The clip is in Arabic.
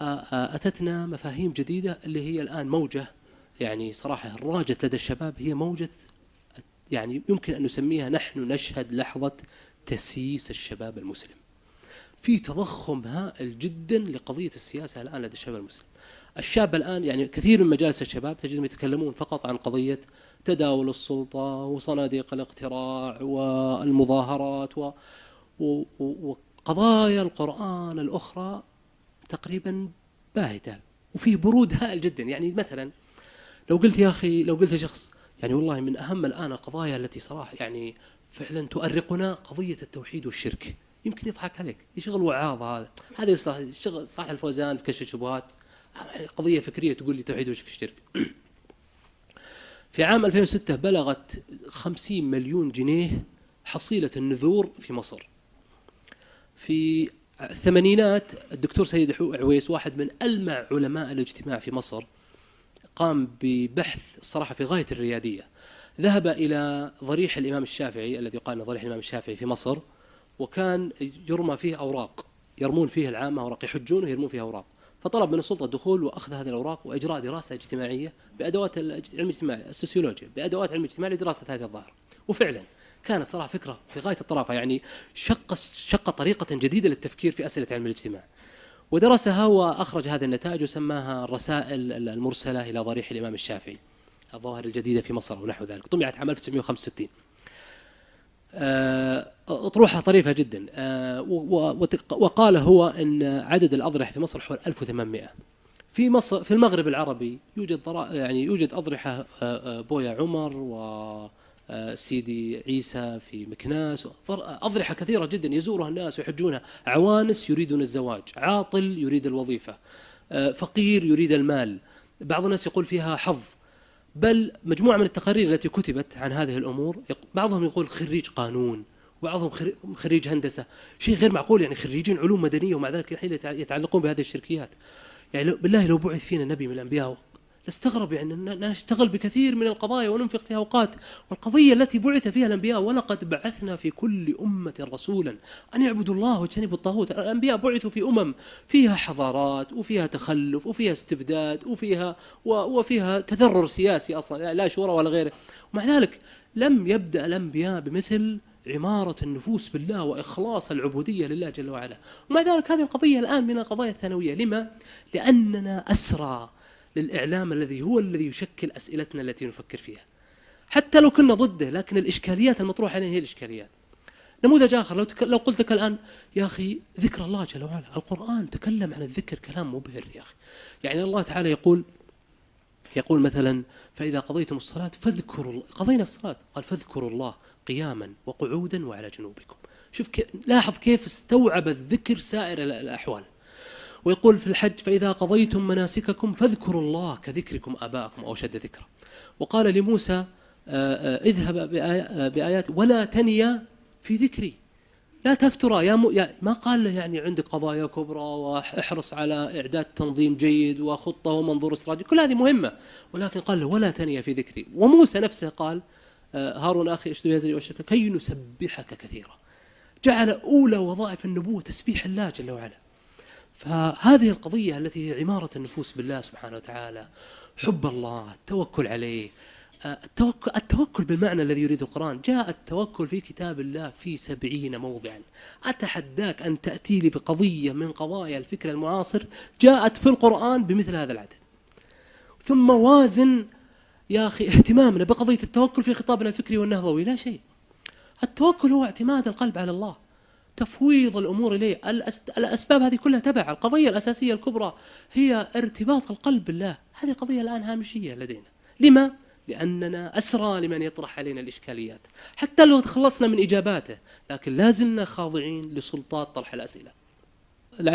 وأتتنا مفاهيم جديدة اللي هي الآن موجة. يعني صراحة راجت لدى الشباب هي موجة يعني يمكن أن نسميها نحن نشهد لحظة تسييس الشباب المسلم. في تضخم هائل جدا لقضية السياسة الآن لدى الشباب المسلم. الشاب الآن يعني كثير من مجالس الشباب تجدهم يتكلمون فقط عن قضية تداول السلطة وصناديق الاقتراع والمظاهرات و... و... وقضايا القرآن الأخرى تقريبا باهتة وفيه برود هائل جدا. يعني مثلا لو قلت يا أخي لو قلت لشخص يعني والله من أهم الآن القضايا التي صراحة يعني فعلا تؤرقنا قضية التوحيد والشرك. يمكن يضحك عليك. شغل وعاظ هذا؟ هذا شغل صح الفوزان في كشف الشبهات. قضية فكرية تقول لي توحيد الشرك. في عام 2006 بلغت 50 مليون جنيه حصيلة النذور في مصر. في الثمانينات الدكتور سيد عويس واحد من ألمع علماء الاجتماع في مصر قام ببحث الصراحة في غاية الريادية. ذهب إلى ضريح الإمام الشافعي الذي يقال ضريح الإمام الشافعي في مصر وكان يرمى فيه أوراق يرمون فيه العامة أوراق يحجون ويرمون فيه أوراق. فطلب من السلطة الدخول وأخذ هذه الأوراق وإجراء دراسة اجتماعية بأدوات علم الاجتماع السوسيولوجيا بأدوات علم الاجتماع لدراسة هذه الظاهرة. وفعلا كانت صراحة فكرة في غاية الطرافة يعني شق شق طريقة جديدة للتفكير في أسئلة علم الاجتماع. ودرسها وأخرج هذه النتائج وسماها الرسائل المرسلة إلى ضريح الإمام الشافعي الظواهر الجديدة في مصر ونحو ذلك طبعت عام 1965 آه، أطروحة طريفة جدا. آه، وقال هو أن عدد الأضرحة في مصر حول 1800 في مصر في المغرب العربي يوجد يعني يوجد أضرحة آه، بويا عمر و سيدي عيسى في مكناس. أضرحة كثيرة جدا يزورها الناس ويحجونها. عوانس يريدون الزواج. عاطل يريد الوظيفة. فقير يريد المال. بعض الناس يقول فيها حظ. بل مجموعة من التقارير التي كتبت عن هذه الأمور بعضهم يقول خريج قانون وبعضهم خريج هندسة. شيء غير معقول يعني خريجين علوم مدنية ومع ذلك الحين يتعلقون بهذه الشركيات. يعني بالله لو بعث فينا نبي من الأنبياء نستغرب يعني نشتغل بكثير من القضايا وننفق فيها أوقات والقضية التي بعث فيها الأنبياء ولقد بعثنا في كل أمة رسولا. أن يعبدوا الله واجتنبوا الطاغوت. الأنبياء بعثوا في أمم فيها حضارات وفيها تخلف وفيها استبداد وفيها وفيها تذرر سياسي أصلا لا شورى ولا غيره. ومع ذلك لم يبدأ الأنبياء بمثل عمارة النفوس بالله وإخلاص العبودية لله جل وعلا. ومع ذلك هذه القضية الآن من القضايا الثانوية. لما؟ لأننا أسرى. للإعلام الذي هو الذي يشكل أسئلتنا التي نفكر فيها. حتى لو كنا ضده لكن الإشكاليات المطروحة علينا هي الإشكاليات. نموذج آخر لو, تك... لو قلت لك الآن يا أخي ذكر الله جل وعلا. القرآن تكلم عن الذكر كلام مبهر يا أخي. يعني الله تعالى يقول يقول مثلا فإذا قضيتم الصلاة فاذكروا قضينا الصلاة قال فاذكروا الله قياما وقعودا وعلى جنوبكم. شوف كيف لاحظ كيف استوعب الذكر سائر الأحوال. ويقول في الحج فإذا قضيتم مناسككم فاذكروا الله كذكركم آباءكم أو شد ذكرا. وقال لموسى آه، آه، اذهب آه، بآيات ولا تنيا في ذكري. لا تفترى يا, م... يا ما قال له يعني عندك قضايا كبرى وأحرص على إعداد تنظيم جيد وخطة ومنظور استراتيجي كل هذه مهمة. ولكن قال له ولا تنيا في ذكري. وموسى نفسه قال هارون أخي اشتري يزري كي نسبحك كثيرا. جعل أولى وظائف النبوة تسبيح الله جل وعلا. فهذه القضية التي هي عمارة النفوس بالله سبحانه وتعالى حب الله التوكل عليه آه، التوكل, التوكل بالمعنى الذي يريده القرآن. جاء التوكل في كتاب الله في سبعين موضعا. أتحداك أن تأتي لي بقضية من قضايا الفكر المعاصر جاءت في القرآن بمثل هذا العدد. ثم وازن يا أخي اهتمامنا بقضية التوكل في خطابنا الفكري والنهضوي. لا شيء. التوكل هو اعتماد القلب على الله. تفويض الأمور إليه. الأسباب هذه كلها تبع. القضية الأساسية الكبرى هي ارتباط القلب بالله. هذه قضية الآن هامشية لدينا. لما؟ لأننا أسرى لمن يطرح علينا الإشكاليات. حتى لو تخلصنا من إجاباته لكن لا زلنا خاضعين لسلطات طرح الأسئلة.